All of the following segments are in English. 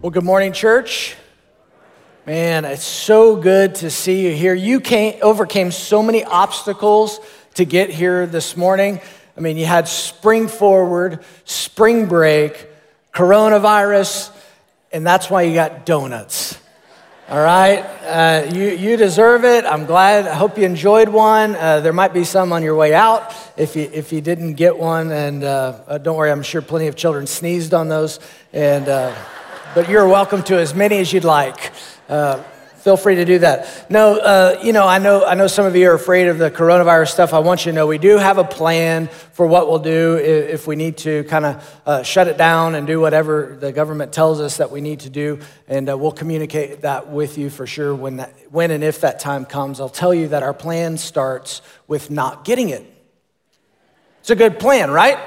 Well, good morning, church. Man, it's so good to see you here. You came, overcame so many obstacles to get here this morning. I mean, you had spring forward, spring break, coronavirus, and that's why you got donuts. All right? Uh, you, you deserve it. I'm glad. I hope you enjoyed one. Uh, there might be some on your way out if you, if you didn't get one. And uh, uh don't worry, I'm sure plenty of children sneezed on those. And. But you're welcome to as many as you'd like. Uh, feel free to do that. No, uh, you know, I know, I know some of you are afraid of the coronavirus stuff. I want you to know we do have a plan for what we'll do if we need to kind of uh, shut it down and do whatever the government tells us that we need to do. And uh, we'll communicate that with you for sure when, that, when and if that time comes. I'll tell you that our plan starts with not getting it. It's a good plan, right?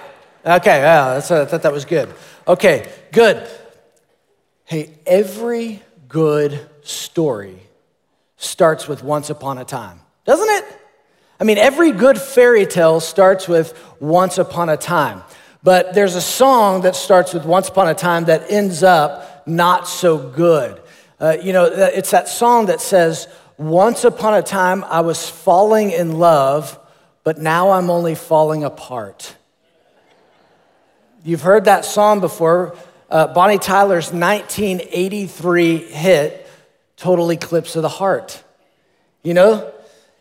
Okay, yeah, I thought that was good. Okay, good. Hey, every good story starts with once upon a time, doesn't it? I mean, every good fairy tale starts with once upon a time. But there's a song that starts with once upon a time that ends up not so good. Uh, you know, it's that song that says, Once upon a time I was falling in love, but now I'm only falling apart. You've heard that song before uh, Bonnie Tyler's 1983 hit, Total Eclipse of the Heart. You know,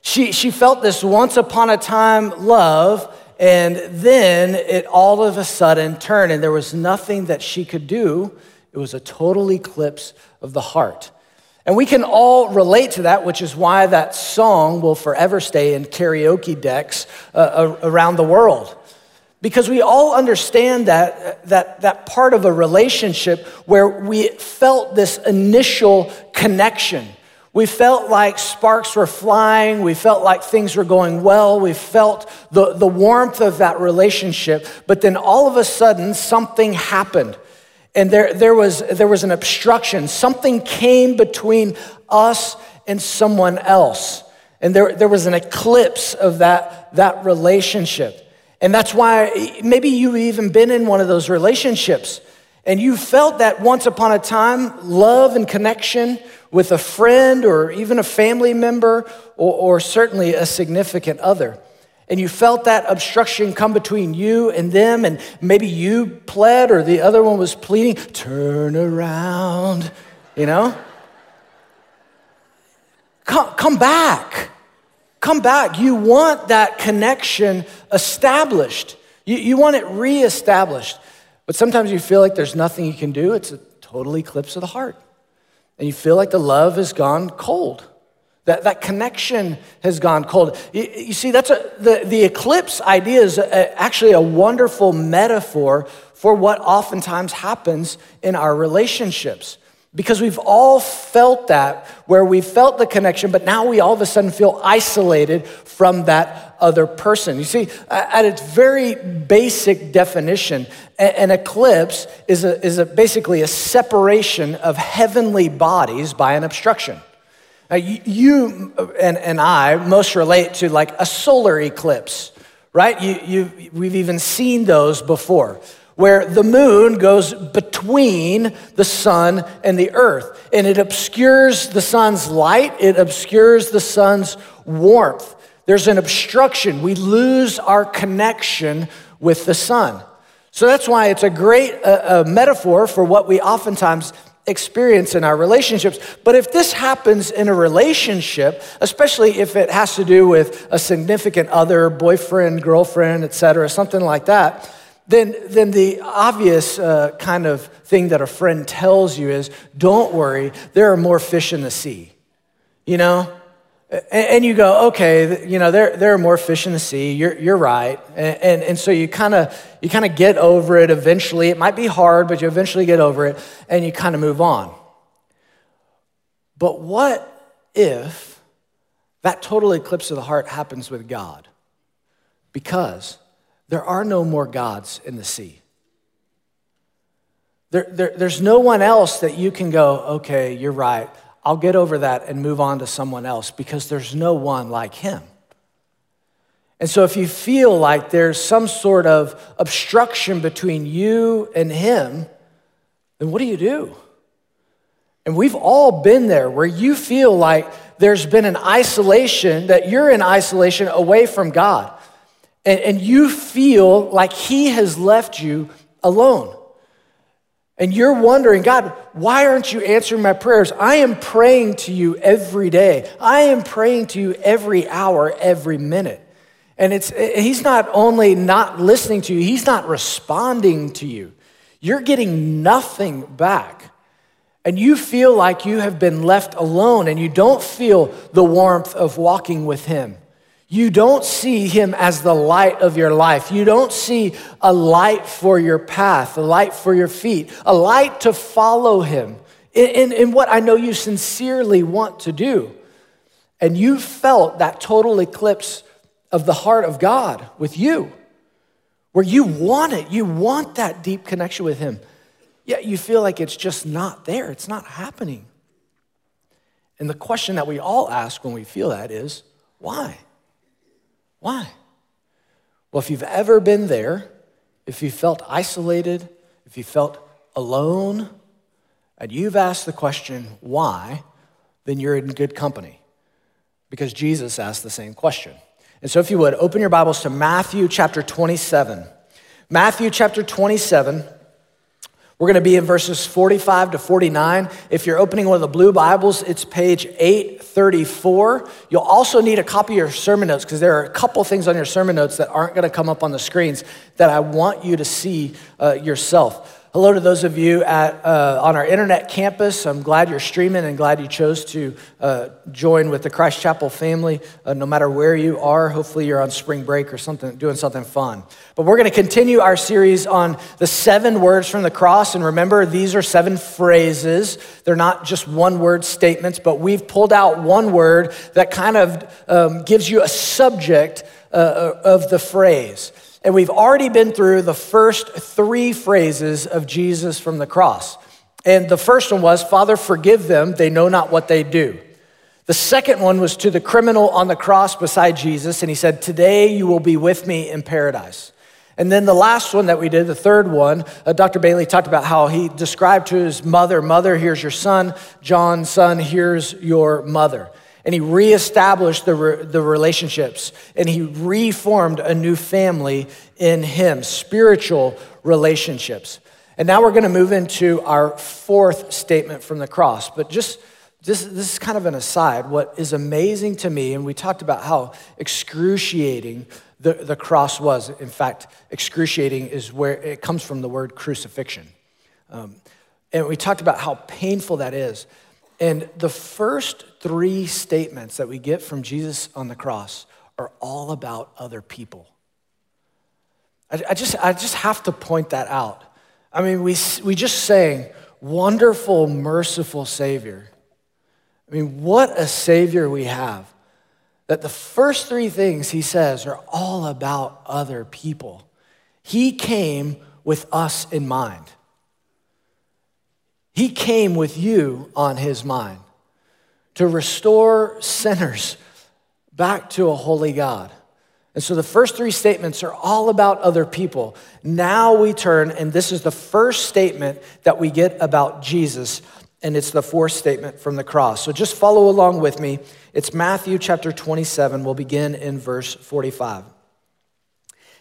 she, she felt this once upon a time love, and then it all of a sudden turned, and there was nothing that she could do. It was a total eclipse of the heart. And we can all relate to that, which is why that song will forever stay in karaoke decks uh, around the world. Because we all understand that, that, that part of a relationship where we felt this initial connection. We felt like sparks were flying. We felt like things were going well. We felt the, the warmth of that relationship. But then all of a sudden, something happened. And there, there, was, there was an obstruction. Something came between us and someone else. And there, there was an eclipse of that, that relationship. And that's why maybe you've even been in one of those relationships and you felt that once upon a time love and connection with a friend or even a family member or, or certainly a significant other. And you felt that obstruction come between you and them, and maybe you pled or the other one was pleading, turn around, you know? Come, come back. Come back. You want that connection established. You, you want it reestablished. But sometimes you feel like there's nothing you can do. It's a total eclipse of the heart. And you feel like the love has gone cold. That, that connection has gone cold. You, you see, that's a, the, the eclipse idea is a, actually a wonderful metaphor for what oftentimes happens in our relationships. Because we've all felt that, where we felt the connection, but now we all of a sudden feel isolated from that other person. You see, at its very basic definition, an eclipse is, a, is a basically a separation of heavenly bodies by an obstruction. Now, you and, and I most relate to like a solar eclipse, right? You, you, we've even seen those before where the moon goes between the sun and the earth. And it obscures the sun's light, it obscures the sun's warmth. There's an obstruction. We lose our connection with the sun. So that's why it's a great uh, uh, metaphor for what we oftentimes experience in our relationships. But if this happens in a relationship, especially if it has to do with a significant other, boyfriend, girlfriend, etc., something like that, then, then the obvious uh, kind of thing that a friend tells you is don't worry, there are more fish in the sea. You know? And, and you go, okay, you know, there, there are more fish in the sea. You're, you're right. And, and, and so you kind of you kind of get over it eventually. It might be hard, but you eventually get over it and you kind of move on. But what if that total eclipse of the heart happens with God? Because there are no more gods in the sea. There, there, there's no one else that you can go, okay, you're right. I'll get over that and move on to someone else because there's no one like him. And so if you feel like there's some sort of obstruction between you and him, then what do you do? And we've all been there where you feel like there's been an isolation, that you're in isolation away from God. And, and you feel like He has left you alone. And you're wondering, God, why aren't you answering my prayers? I am praying to you every day. I am praying to you every hour, every minute. And it's, he's not only not listening to you, he's not responding to you. You're getting nothing back. And you feel like you have been left alone and you don't feel the warmth of walking with him. You don't see him as the light of your life. You don't see a light for your path, a light for your feet, a light to follow him in, in, in, what I know you sincerely want to do. And you felt that total eclipse of the heart of God with you, where you want it. You want that deep connection with him. Yet you feel like it's just not there, it's not happening. And the question that we all ask when we feel that is why? Why? Well, if you've ever been there, if you felt isolated, if you felt alone, and you've asked the question, why, then you're in good company because Jesus asked the same question. And so, if you would, open your Bibles to Matthew chapter 27. Matthew chapter 27. We're going to be in verses 45 to 49. If you're opening one of the blue Bibles, it's page 834. You'll also need a copy of your sermon notes because there are a couple things on your sermon notes that aren't going to come up on the screens that I want you to see uh, yourself. Hello to those of you at, uh, on our internet campus. I'm glad you're streaming and glad you chose to uh, join with the Christ Chapel family. Uh, no matter where you are, hopefully you're on spring break or something, doing something fun. But we're going to continue our series on the seven words from the cross. And remember, these are seven phrases. They're not just one word statements, but we've pulled out one word that kind of um, gives you a subject uh, of the phrase. And we've already been through the first three phrases of Jesus from the cross. And the first one was, Father, forgive them, they know not what they do. The second one was to the criminal on the cross beside Jesus, and he said, Today you will be with me in paradise. And then the last one that we did, the third one, uh, Dr. Bailey talked about how he described to his mother, Mother, here's your son. John, son, here's your mother and he reestablished the, re- the relationships and he reformed a new family in him, spiritual relationships. And now we're going to move into our fourth statement from the cross. But just this, this is kind of an aside. What is amazing to me, and we talked about how excruciating the, the cross was. In fact, excruciating is where it comes from the word crucifixion. Um, and we talked about how painful that is. And the first three statements that we get from Jesus on the cross are all about other people. I, I just, I just have to point that out. I mean, we, we just sang, Wonderful, merciful Savior. I mean, what a Savior we have. That the first three things he says are all about other people. He came with us in mind. He came with you on his mind to restore sinners back to a holy God. And so the first three statements are all about other people. Now we turn, and this is the first statement that we get about Jesus, and it's the fourth statement from the cross. So just follow along with me. It's Matthew chapter 27. We'll begin in verse 45.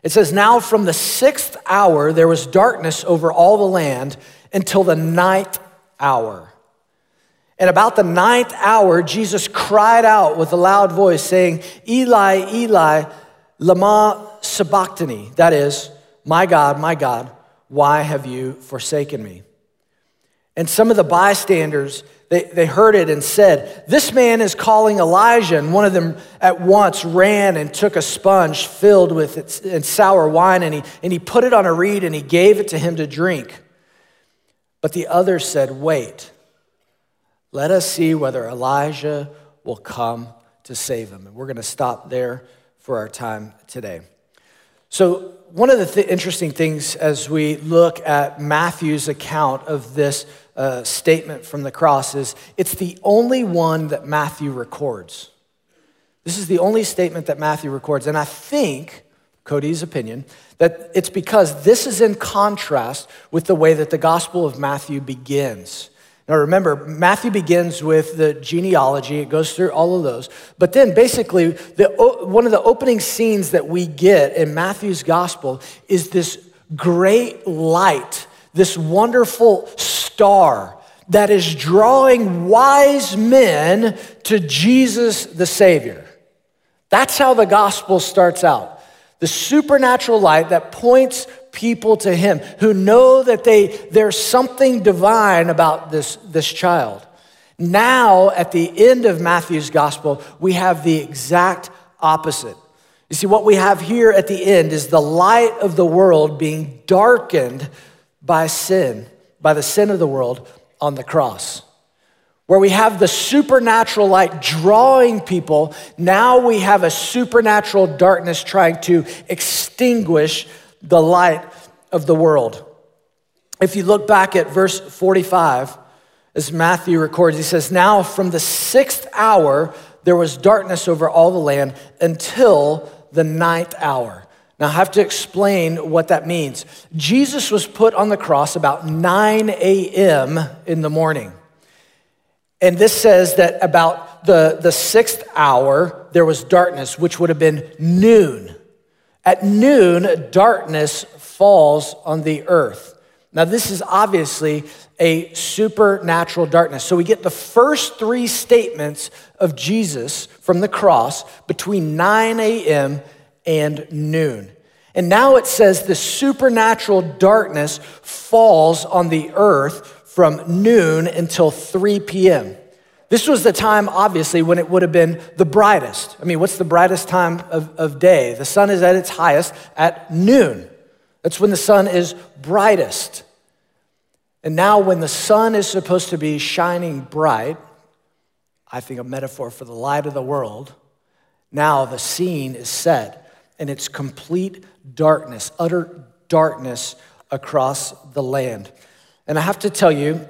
It says, Now from the sixth hour there was darkness over all the land until the ninth hour. And about the ninth hour, Jesus cried out with a loud voice, saying, Eli, Eli, lama sabachthani. That is, my God, my God, why have you forsaken me? And some of the bystanders, they, they heard it and said, This man is calling Elijah. And one of them at once ran and took a sponge filled with its, and sour wine, and he, and he put it on a reed and he gave it to him to drink. But the other said, Wait, let us see whether Elijah will come to save him. And we're going to stop there for our time today. So, one of the th- interesting things as we look at Matthew's account of this uh, statement from the cross is it's the only one that Matthew records. This is the only statement that Matthew records. And I think Cody's opinion, that it's because this is in contrast with the way that the Gospel of Matthew begins. Now remember, Matthew begins with the genealogy, it goes through all of those. But then basically, the, one of the opening scenes that we get in Matthew's gospel is this great light, this wonderful star that is drawing wise men to Jesus the Savior. That's how the gospel starts out. The supernatural light that points people to him who know that they, there's something divine about this, this child. Now, at the end of Matthew's gospel, we have the exact opposite. You see, what we have here at the end is the light of the world being darkened by sin, by the sin of the world on the cross. Where we have the supernatural light drawing people, now we have a supernatural darkness trying to extinguish the light of the world. If you look back at verse 45, as Matthew records, he says, Now from the sixth hour there was darkness over all the land until the ninth hour. Now, I have to explain what that means. Jesus was put on the cross about 9 a.m. in the morning. And this says that about the, the sixth hour, there was darkness, which would have been noon. At noon, darkness falls on the earth. Now, this is obviously a supernatural darkness. So, we get the first three statements of Jesus from the cross between 9 a.m. and noon. And now it says the supernatural darkness falls on the earth from noon until 3 p.m. This was the time, obviously, when it would have been the brightest. I mean, what's the brightest time of, of day? The sun is at its highest at noon. That's when the sun is brightest. And now, when the sun is supposed to be shining bright, I think a metaphor for the light of the world, now the scene is set and it's complete darkness, utter darkness across the land. And I have to tell you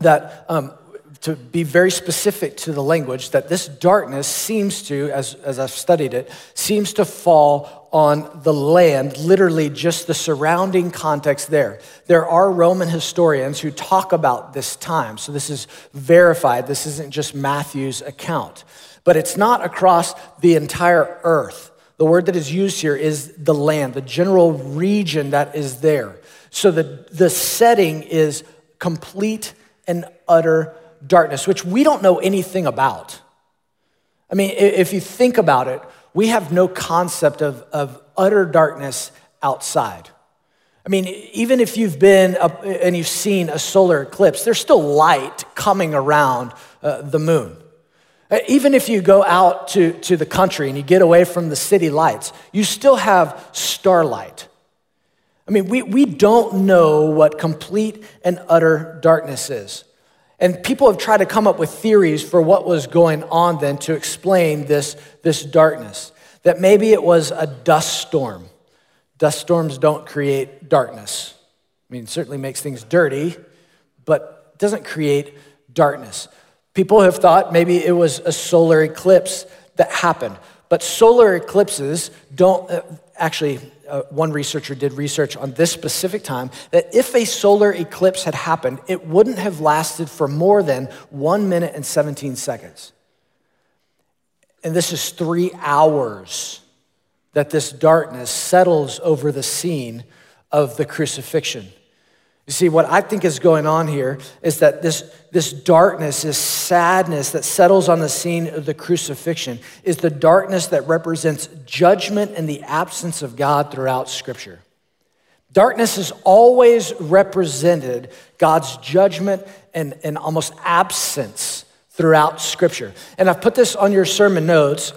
that um, to be very specific to the language, that this darkness seems to, as, as I've studied it, seems to fall on the land, literally just the surrounding context there. There are Roman historians who talk about this time, so this is verified. This isn't just Matthew's account, but it's not across the entire earth. The word that is used here is the land, the general region that is there. So the, the setting is complete and utter darkness, which we don't know anything about. I mean, if you think about it, we have no concept of, of utter darkness outside. I mean, even if you've been and you've seen a solar eclipse, there's still light coming around uh, the moon. Uh, even if you go out to, to the country and you get away from the city lights, you still have starlight. I mean, we, we don't know what complete and utter darkness is. And people have tried to come up with theories for what was going on then to explain this, this darkness. That maybe it was a dust storm. Dust storms don't create darkness. I mean, certainly makes things dirty, but doesn't create darkness. People have thought maybe it was a solar eclipse that happened. But solar eclipses don't uh, actually, uh, one researcher did research on this specific time that if a solar eclipse had happened, it wouldn't have lasted for more than one minute and 17 seconds. And this is three hours that this darkness settles over the scene of the crucifixion. You see, what I think is going on here is that this, this darkness, this sadness that settles on the scene of the crucifixion, is the darkness that represents judgment and the absence of God throughout Scripture. Darkness has always represented God's judgment and, and almost absence throughout Scripture. And I've put this on your sermon notes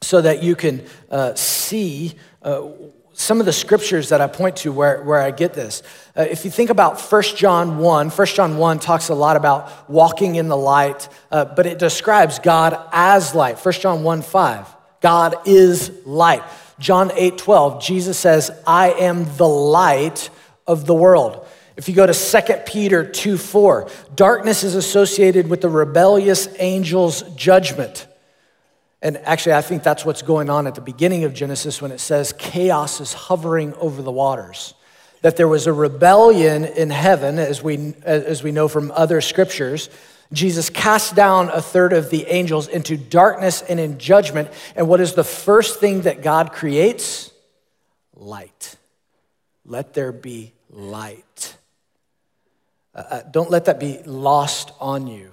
so that you can uh, see uh, some of the scriptures that I point to where, where I get this. Uh, if you think about 1 John 1, 1 John 1 talks a lot about walking in the light, uh, but it describes God as light. 1 John 1 5, God is light. John 8 12, Jesus says, I am the light of the world. If you go to 2 Peter 2 4, darkness is associated with the rebellious angel's judgment. And actually, I think that's what's going on at the beginning of Genesis when it says chaos is hovering over the waters. that there was a rebellion in heaven, as we, as we know from other scriptures. Jesus cast down a third of the angels into darkness and in judgment. And what is the first thing that God creates? Light. Let there be light. Uh, uh don't let that be lost on you.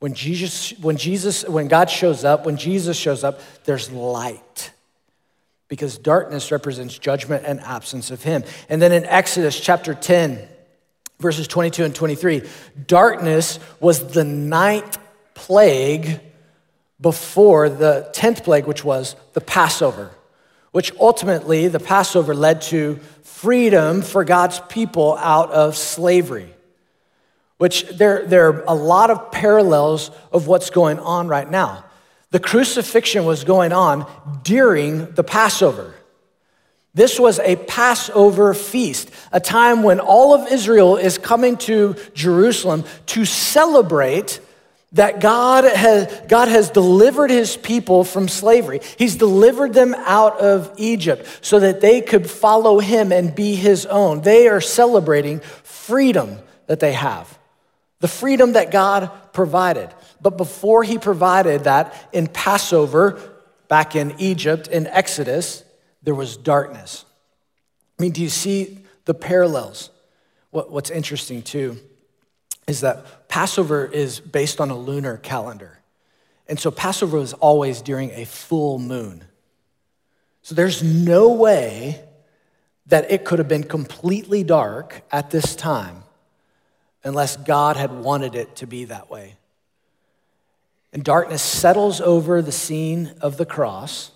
When Jesus, when Jesus, when God shows up, when Jesus shows up, there's light because darkness represents judgment and absence of him. And then in Exodus chapter 10, verses 22 and 23, darkness was the ninth plague before the 10th plague, which was the Passover, which ultimately the Passover led to freedom for God's people out of slavery. Which there, there are a lot of parallels of what's going on right now. The crucifixion was going on during the Passover. This was a Passover feast, a time when all of Israel is coming to Jerusalem to celebrate that God has, God has delivered his people from slavery. He's delivered them out of Egypt so that they could follow him and be his own. They are celebrating freedom that they have, the freedom that God provided. But before he provided that in Passover, back in Egypt, in Exodus, there was darkness. I mean, do you see the parallels? What, what's interesting too is that Passover is based on a lunar calendar. And so Passover is always during a full moon. So there's no way that it could have been completely dark at this time unless God had wanted it to be that way. And darkness settles over the scene of the cross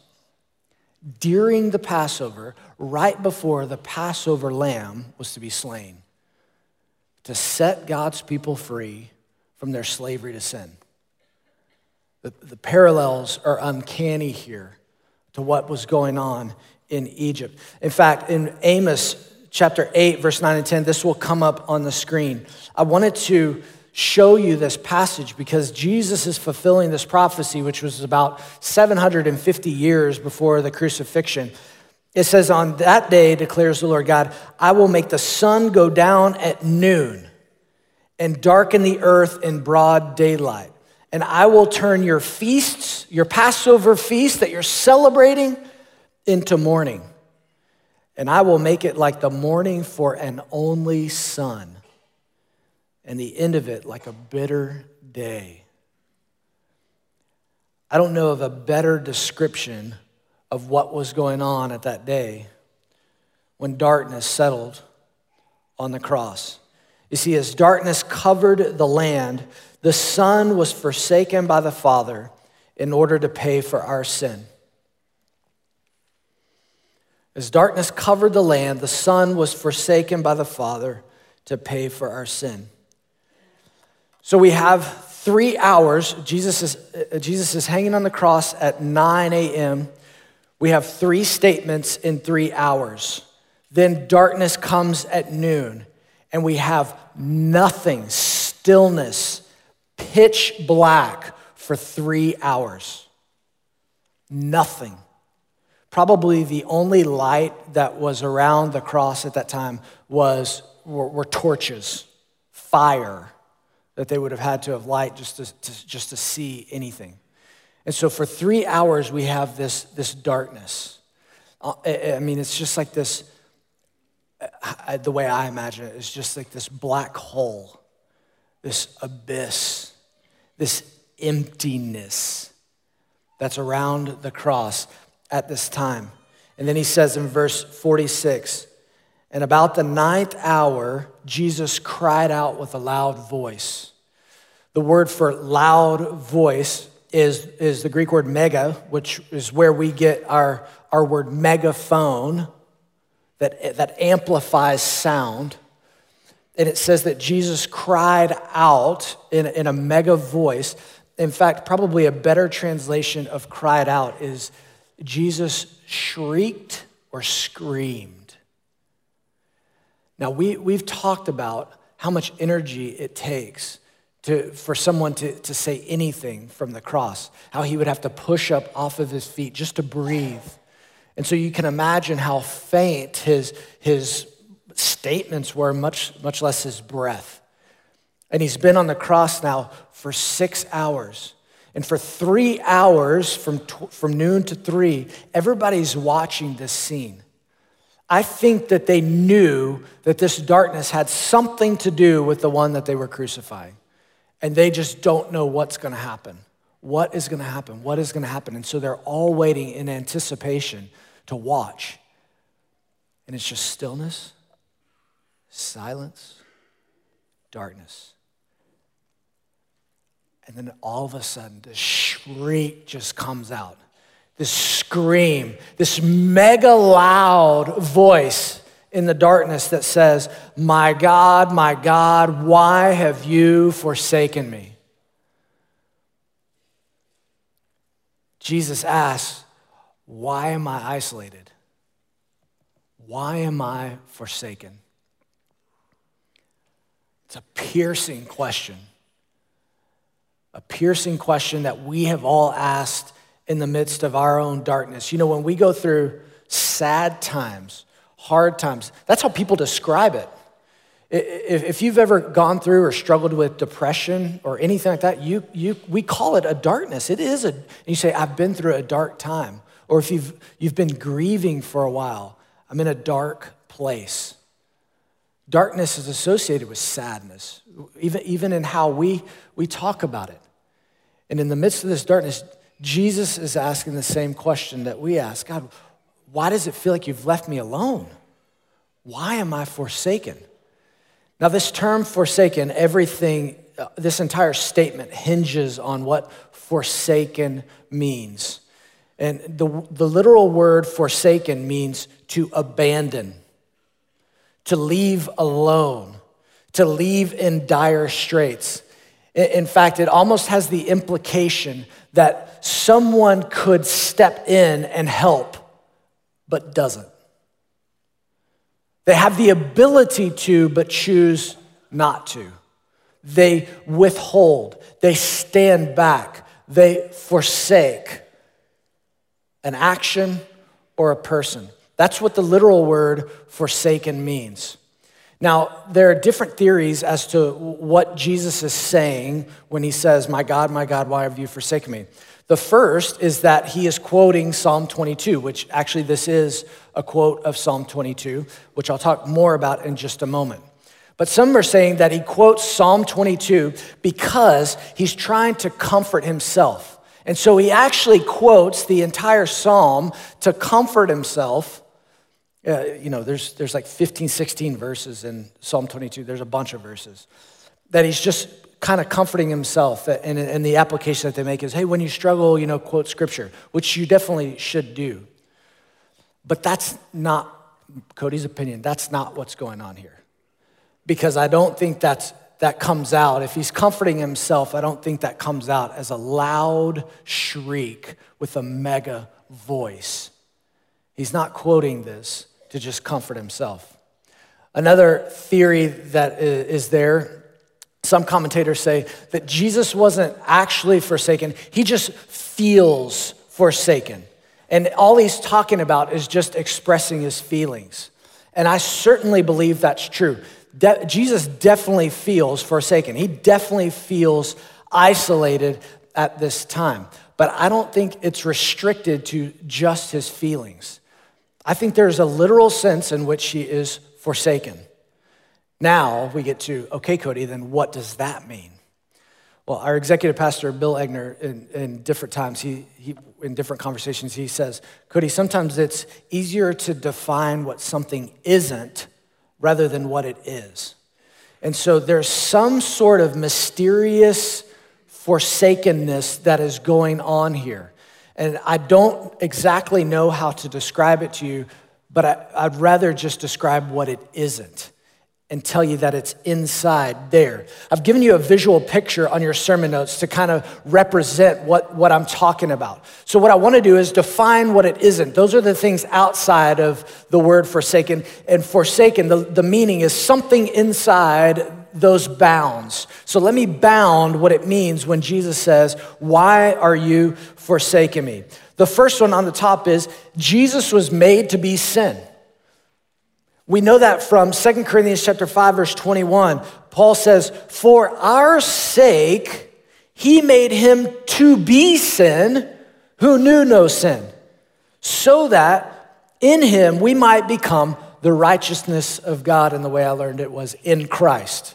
during the Passover, right before the Passover lamb was to be slain, to set God's people free from their slavery to sin. The, the parallels are uncanny here to what was going on in Egypt. In fact, in Amos chapter 8, verse 9 and 10, this will come up on the screen. I wanted to show you this passage because Jesus is fulfilling this prophecy, which was about 750 years before the crucifixion. It says, On that day, declares the Lord God, I will make the sun go down at noon and darken the earth in broad daylight. And I will turn your feasts, your Passover feast that you're celebrating, into mourning. And I will make it like the morning for an only son and the end of it like a bitter day. I don't know of a better description of what was going on at that day when darkness settled on the cross. You see, as darkness covered the land, the Son was forsaken by the Father in order to pay for our sin. As darkness covered the land, the Son was forsaken by the Father to pay for our sin. So we have three hours. Jesus is, uh, Jesus is hanging on the cross at 9 a.m. We have three statements in three hours. Then darkness comes at noon, and we have nothing, stillness, pitch black for three hours. Nothing. Probably the only light that was around the cross at that time was, were, were torches, fire that they would have had to have light just to, to, just to see anything. And so for three hours, we have this, this darkness. Uh, I mean, it's just like this, the way I imagine it, is just like this black hole, this abyss, this emptiness that's around the cross at this time. And then he says in verse 46 and about the ninth hour, Jesus cried out with a loud voice. The word for loud voice is, is the Greek word mega, which is where we get our, our word megaphone that, that amplifies sound. And it says that Jesus cried out in, in a mega voice. In fact, probably a better translation of cried out is Jesus shrieked or screamed. Now, we, we've talked about how much energy it takes to, for someone to, to say anything from the cross, how he would have to push up off of his feet just to breathe. And so you can imagine how faint his, his statements were, much, much less his breath. And he's been on the cross now for six hours. And for three hours, from, from noon to three, everybody's watching this scene. I think that they knew that this darkness had something to do with the one that they were crucifying. And they just don't know what's going to happen. What is going to happen? What is going to happen? And so they're all waiting in anticipation to watch. And it's just stillness, silence, darkness. And then all of a sudden, this shriek just comes out. This scream, this mega loud voice in the darkness that says, My God, my God, why have you forsaken me? Jesus asks, Why am I isolated? Why am I forsaken? It's a piercing question a piercing question that we have all asked in the midst of our own darkness. You know, when we go through sad times, hard times, that's how people describe it. If you've ever gone through or struggled with depression or anything like that, you, you, we call it a darkness. It is a, you say, I've been through a dark time. Or if you've, you've been grieving for a while, I'm in a dark place. Darkness is associated with sadness, even, even in how we, we talk about it. And in the midst of this darkness, Jesus is asking the same question that we ask God, why does it feel like you've left me alone? Why am I forsaken? Now, this term forsaken, everything, uh, this entire statement hinges on what forsaken means. And the, the literal word forsaken means to abandon, to leave alone, to leave in dire straits. In fact, it almost has the implication that someone could step in and help, but doesn't. They have the ability to, but choose not to. They withhold, they stand back, they forsake an action or a person. That's what the literal word forsaken means. Now, there are different theories as to what Jesus is saying when he says, My God, my God, why have you forsaken me? The first is that he is quoting Psalm 22, which actually this is a quote of Psalm 22, which I'll talk more about in just a moment. But some are saying that he quotes Psalm 22 because he's trying to comfort himself. And so he actually quotes the entire psalm to comfort himself uh, you know, there's, there's like 15, 16 verses in Psalm 22. There's a bunch of verses that he's just kind of comforting himself. And, and the application that they make is hey, when you struggle, you know, quote scripture, which you definitely should do. But that's not Cody's opinion. That's not what's going on here. Because I don't think that's, that comes out. If he's comforting himself, I don't think that comes out as a loud shriek with a mega voice. He's not quoting this to just comfort himself. Another theory that is there, some commentators say that Jesus wasn't actually forsaken, he just feels forsaken. And all he's talking about is just expressing his feelings. And I certainly believe that's true. De- Jesus definitely feels forsaken. He definitely feels isolated at this time. But I don't think it's restricted to just his feelings. I think there's a literal sense in which she is forsaken. Now we get to, okay, Cody, then what does that mean? Well, our executive pastor, Bill Egner, in, in different times, he, he, in different conversations, he says, Cody, sometimes it's easier to define what something isn't rather than what it is. And so there's some sort of mysterious forsakenness that is going on here. And I don't exactly know how to describe it to you, but I, would rather just describe what it isn't and tell you that it's inside there. I've given you a visual picture on your sermon notes to kind of represent what, what I'm talking about. So, what I want to do is define what it isn't. Those are the things outside of the word forsaken. And forsaken, the, the meaning is something inside those bounds. So let me bound what it means when Jesus says, Why are you forsaking me? The first one on the top is Jesus was made to be sin. We know that from 2 Corinthians chapter 5 verse 21. Paul says, "For our sake he made him to be sin who knew no sin, so that in him we might become the righteousness of God." And the way I learned it was in Christ.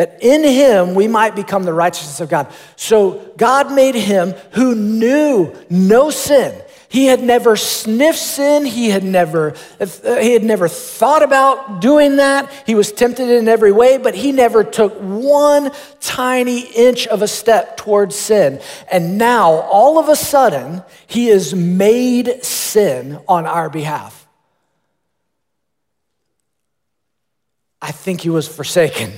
That in him we might become the righteousness of God. So God made him who knew no sin. He had never sniffed sin. He had never, he had never thought about doing that. He was tempted in every way, but he never took one tiny inch of a step towards sin. And now, all of a sudden, he is made sin on our behalf. I think he was forsaken.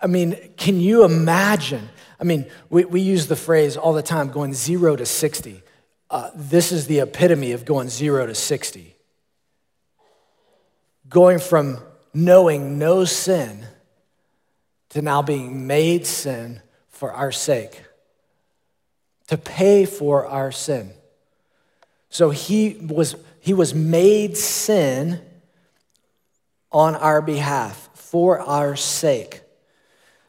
I mean, can you imagine? I mean, we, we use the phrase all the time going zero to 60. Uh, this is the epitome of going zero to 60. Going from knowing no sin to now being made sin for our sake, to pay for our sin. So he was, he was made sin on our behalf for our sake.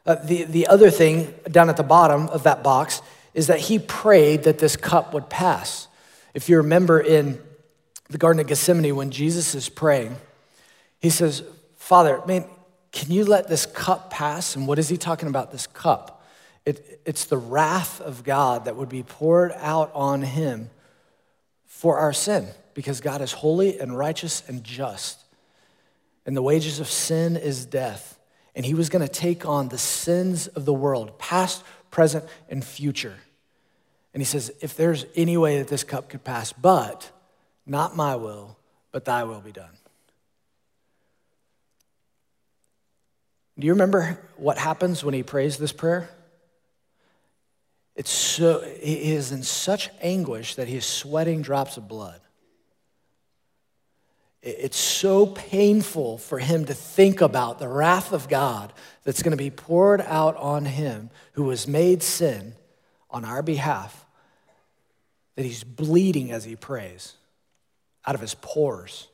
Uh, the, the other thing down at the bottom of that box is that he prayed that this cup would pass. If you remember in the Garden of Gethsemane when Jesus is praying, he says, Father, man, can you let this cup pass? And what is he talking about, this cup? It, it's the wrath of God that would be poured out on him for our sin because God is holy and righteous and just. And the wages of sin is death and he was going to take on the sins of the world, past, present, and future. And he says, If there's any way that this cup could pass, but not my will, but thy will be done. Do you remember what happens when he prays this prayer? It's so, he is in such anguish that he is sweating drops of blood. It's so painful for him to think about the wrath of God that's going to be poured out on him who was made sin on our behalf that he's bleeding as he prays out of his pores.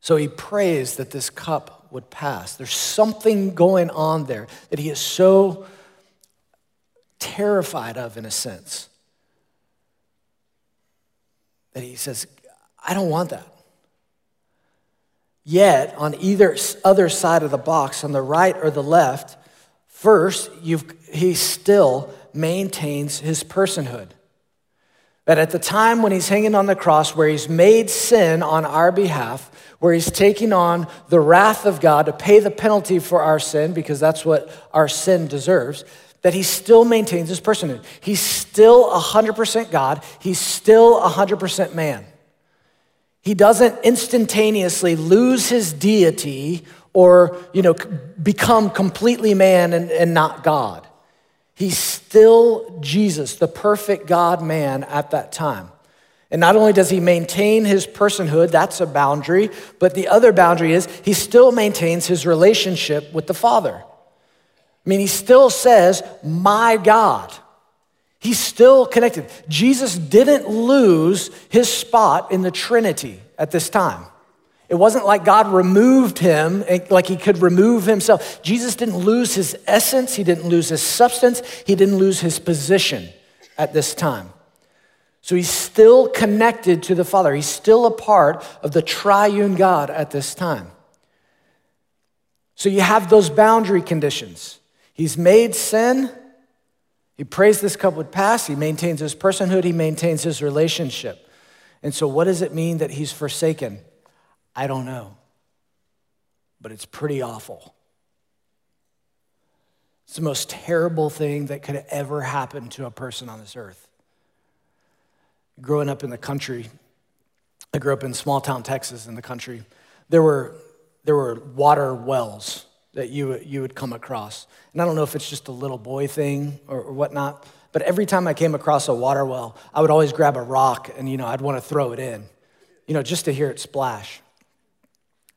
So he prays that this cup would pass. There's something going on there that he is so terrified of, in a sense, that he says, I don't want that. Yet, on either other side of the box, on the right or the left, first, he still maintains his personhood. That at the time when he's hanging on the cross, where he's made sin on our behalf, where he's taking on the wrath of God to pay the penalty for our sin, because that's what our sin deserves, that he still maintains his personhood. He's still 100% God, he's still 100% man. He doesn't instantaneously lose his deity or, you know, become completely man and, and not God. He's still Jesus, the perfect God man at that time. And not only does he maintain his personhood, that's a boundary, but the other boundary is he still maintains his relationship with the Father. I mean, he still says, My God. He's still connected. Jesus didn't lose his spot in the Trinity at this time. It wasn't like God removed him, like he could remove himself. Jesus didn't lose his essence, he didn't lose his substance, he didn't lose his position at this time. So he's still connected to the Father. He's still a part of the triune God at this time. So you have those boundary conditions. He's made sin, he prays this cup would pass. He maintains his personhood. He maintains his relationship. And so, what does it mean that he's forsaken? I don't know. But it's pretty awful. It's the most terrible thing that could ever happen to a person on this earth. Growing up in the country, I grew up in small town Texas in the country. There were, there were water wells that you, you would come across. And I don't know if it's just a little boy thing or, or whatnot, but every time I came across a water well, I would always grab a rock and, you know, I'd want to throw it in, you know, just to hear it splash.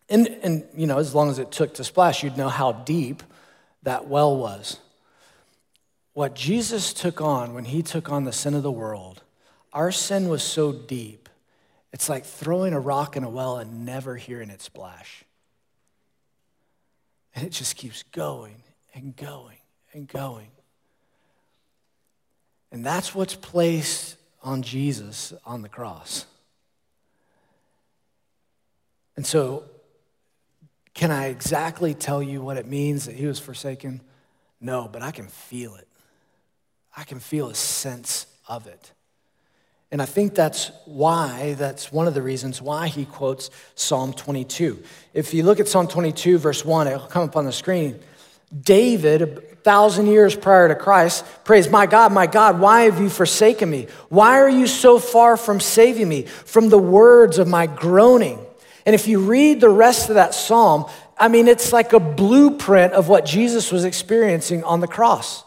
And, and, you know, as long as it took to splash, you'd know how deep that well was. What Jesus took on when he took on the sin of the world, our sin was so deep It's like throwing a rock in a well and never hearing it splash. And it just keeps going and going and going. And that's what's placed on Jesus on the cross. And so, can I exactly tell you what it means that he was forsaken? No, but I can feel it. I can feel a sense of it. And I think that's why, that's one of the reasons why he quotes Psalm 22. If you look at Psalm 22, verse 1, it'll come up on the screen. David, a thousand years prior to Christ, prays, My God, my God, why have you forsaken me? Why are you so far from saving me from the words of my groaning? And if you read the rest of that psalm, I mean, it's like a blueprint of what Jesus was experiencing on the cross.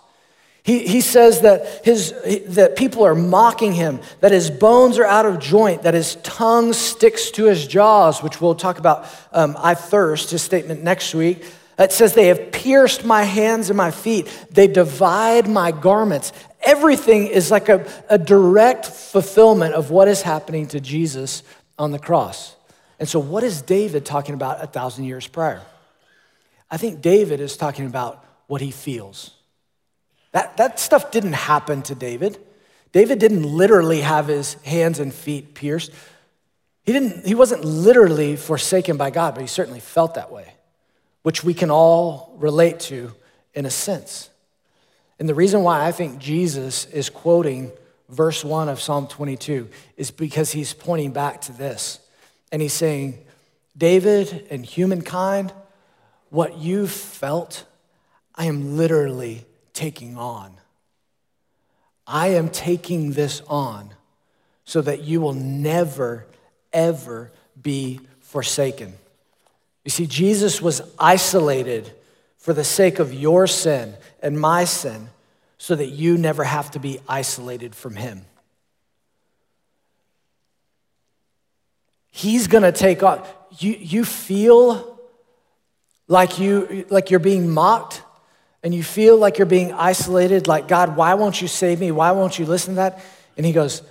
He, he says that, his, that people are mocking him, that his bones are out of joint, that his tongue sticks to his jaws, which we'll talk about, um, I thirst, his statement next week. It says, They have pierced my hands and my feet, they divide my garments. Everything is like a, a direct fulfillment of what is happening to Jesus on the cross. And so, what is David talking about a thousand years prior? I think David is talking about what he feels. That, that stuff didn't happen to David. David didn't literally have his hands and feet pierced. He, didn't, he wasn't literally forsaken by God, but he certainly felt that way, which we can all relate to in a sense. And the reason why I think Jesus is quoting verse 1 of Psalm 22 is because he's pointing back to this. And he's saying, David and humankind, what you felt, I am literally taking on. I am taking this on so that you will never, ever be forsaken. You see, Jesus was isolated for the sake of your sin and my sin so that you never have to be isolated from him. He's gonna take on. You, you feel like, you, like you're being mocked? And you feel like you're being isolated, like, God, why won't you save me? Why won't you listen to that? And he goes,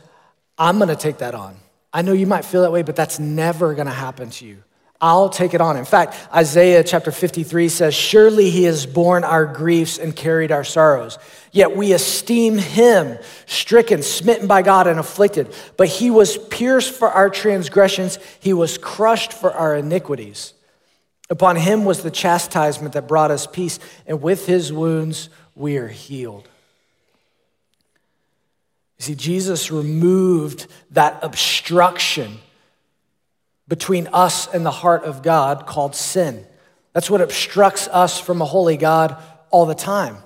I'm gonna take that on. I know you might feel that way, but that's never gonna happen to you. I'll take it on. In fact, Isaiah chapter 53 says, Surely he has borne our griefs and carried our sorrows. Yet we esteem him stricken, smitten by God, and afflicted. But he was pierced for our transgressions, he was crushed for our iniquities. Upon him was the chastisement that brought us peace, and with his wounds we are healed. You see, Jesus removed that obstruction between us and the heart of God called sin. That's what obstructs us from a holy God all the time.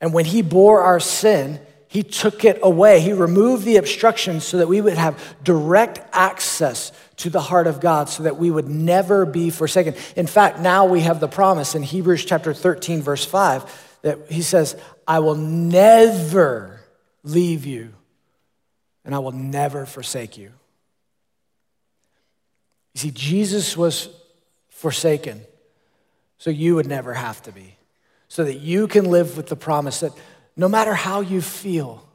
And when he bore our sin, he took it away. He removed the obstruction so that we would have direct access to the heart of God so that we would never be forsaken. In fact, now we have the promise in Hebrews chapter 13, verse 5, that he says, I will never leave you and I will never forsake you. You see, Jesus was forsaken so you would never have to be, so that you can live with the promise that no matter how you feel,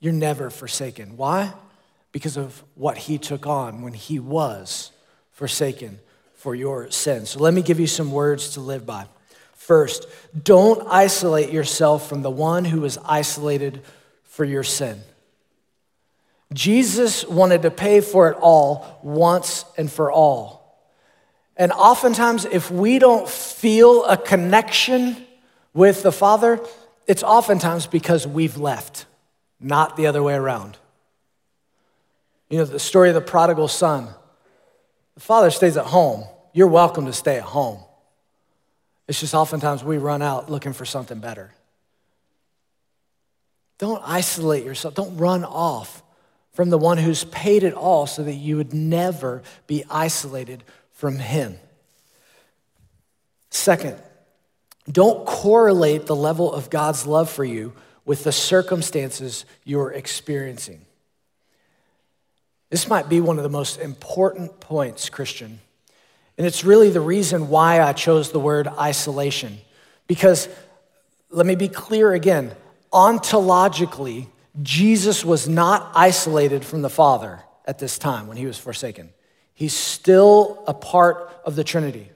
you're never forsaken. Why? because of what he took on when he was forsaken for your sins. So let me give you some words to live by. First, don't isolate yourself from the one who was isolated for your sin. Jesus wanted to pay for it all once and for all. And oftentimes, if we don't feel a connection with the Father, it's oftentimes because we've left, not the other way around. You know, the story of the prodigal son. The father stays at home. You're welcome to stay at home. It's just oftentimes we run out looking for something better. Don't isolate yourself. Don't run off from the one who's paid it all so that you would never be isolated from him. Second, don't correlate the level of God's love for you with the circumstances you're experiencing. This might be one of the most important points, Christian. And it's really the reason why I chose the word isolation. Because let me be clear again ontologically, Jesus was not isolated from the Father at this time when he was forsaken. He's still a part of the Trinity.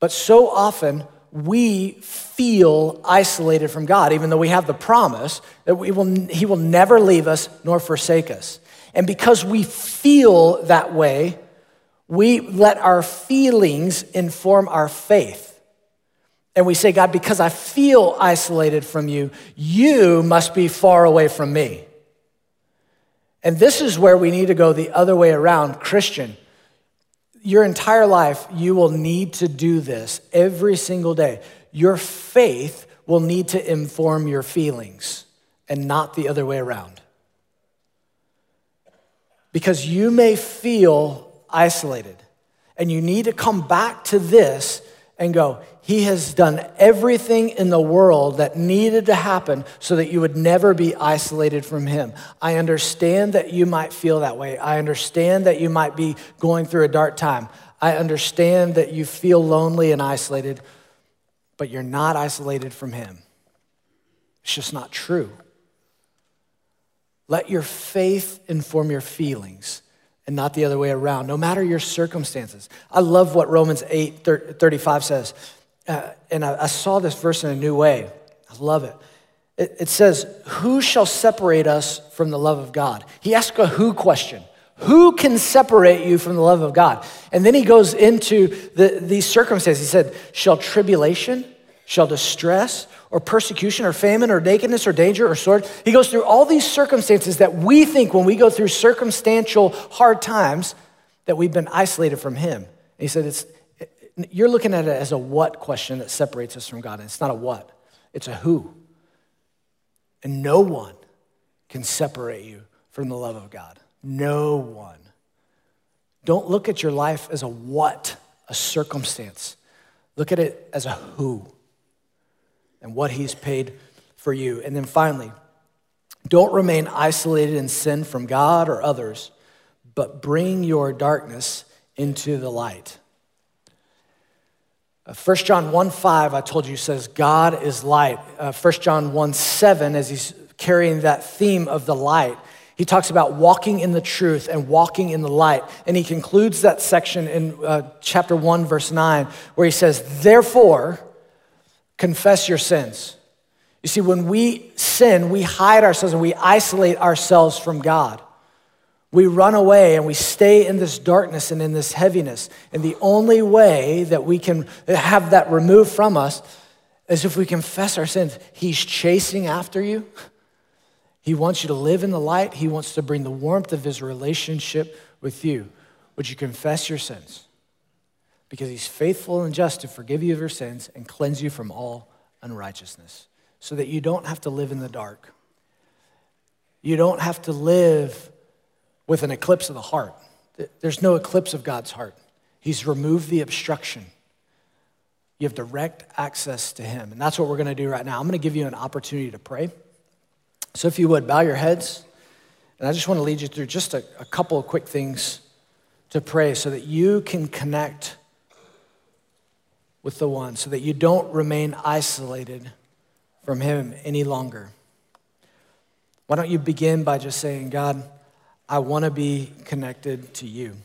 But so often, we feel isolated from God, even though we have the promise that will, He will never leave us nor forsake us. And because we feel that way, we let our feelings inform our faith. And we say, God, because I feel isolated from you, you must be far away from me. And this is where we need to go the other way around. Christian, your entire life, you will need to do this every single day. Your faith will need to inform your feelings and not the other way around. Because you may feel isolated and you need to come back to this and go, He has done everything in the world that needed to happen so that you would never be isolated from Him. I understand that you might feel that way. I understand that you might be going through a dark time. I understand that you feel lonely and isolated, but you're not isolated from Him. It's just not true. Let your faith inform your feelings and not the other way around, no matter your circumstances. I love what Romans 8 35 says. Uh, and I, I, saw this verse in a new way. I love it. it. It says, Who shall separate us from the love of God? He asks a who question. Who can separate you from the love of God? And then he goes into the, these circumstances. He said, Shall tribulation, shall distress, or persecution or famine or nakedness or danger or sword. He goes through all these circumstances that we think when we go through circumstantial hard times that we've been isolated from him. And he said it's you're looking at it as a what question that separates us from God. And it's not a what, it's a who. And no one can separate you from the love of God. No one. Don't look at your life as a what, a circumstance. Look at it as a who and what he's paid for you. And then finally, don't remain isolated in sin from God or others, but bring your darkness into the light. 1 uh, John 1 5, I told you, says, God is light. Uh, 1 John 1 7, as he's carrying that theme of the light, he talks about walking in the truth and walking in the light. And he concludes that section in uh, chapter 1, verse 9, where he says, Therefore, confess your sins. You see, when we sin, we hide ourselves and we isolate ourselves from God. We run away and we stay in this darkness and in this heaviness. And the only way that we can have that removed from us is if we confess our sins. He's chasing after you. He wants you to live in the light. He wants to bring the warmth of his relationship with you. Would you confess your sins? because he's faithful and just to forgive you of your sins and cleanse you from all unrighteousness so that you don't have to live in the dark. You don't have to live with an eclipse of the heart. There's no eclipse of God's heart. He's removed the obstruction. You have direct access to Him. And that's what we're going to do right now. I'm going to give you an opportunity to pray. So if you would, bow your heads. And I just want to lead you through just a, a couple of quick things to pray so that you can connect with the one so that you don't remain isolated from him any longer. Why don't you begin by just saying, God, I want to be connected to you.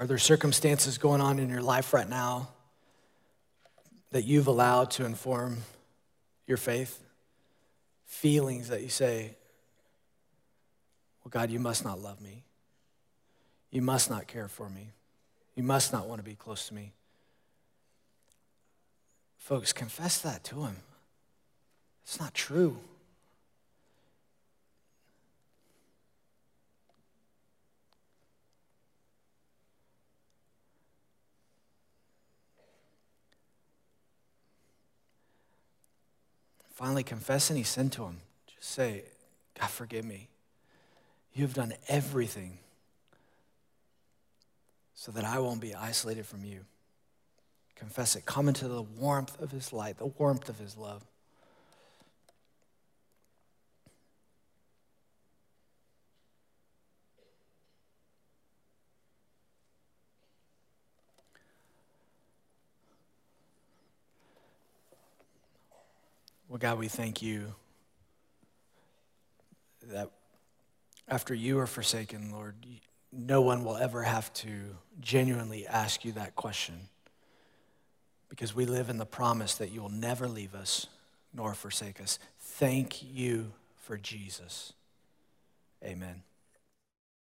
Are there circumstances going on in your life right now that you've allowed to inform your faith? Feelings that you say, well, God, you must not love me. You must not care for me. You must not want to be close to me. Folks, confess that to Him. It's not true. Finally confess any sin to him, just say, God, forgive me. You have done everything so that I won't be isolated from you. Confess it. Come into the warmth of his light, the warmth of his love. Well, God, we thank you that after you are forsaken, Lord, no one will ever have to genuinely ask you that question because we live in the promise that you will never leave us nor forsake us. Thank you for Jesus. Amen.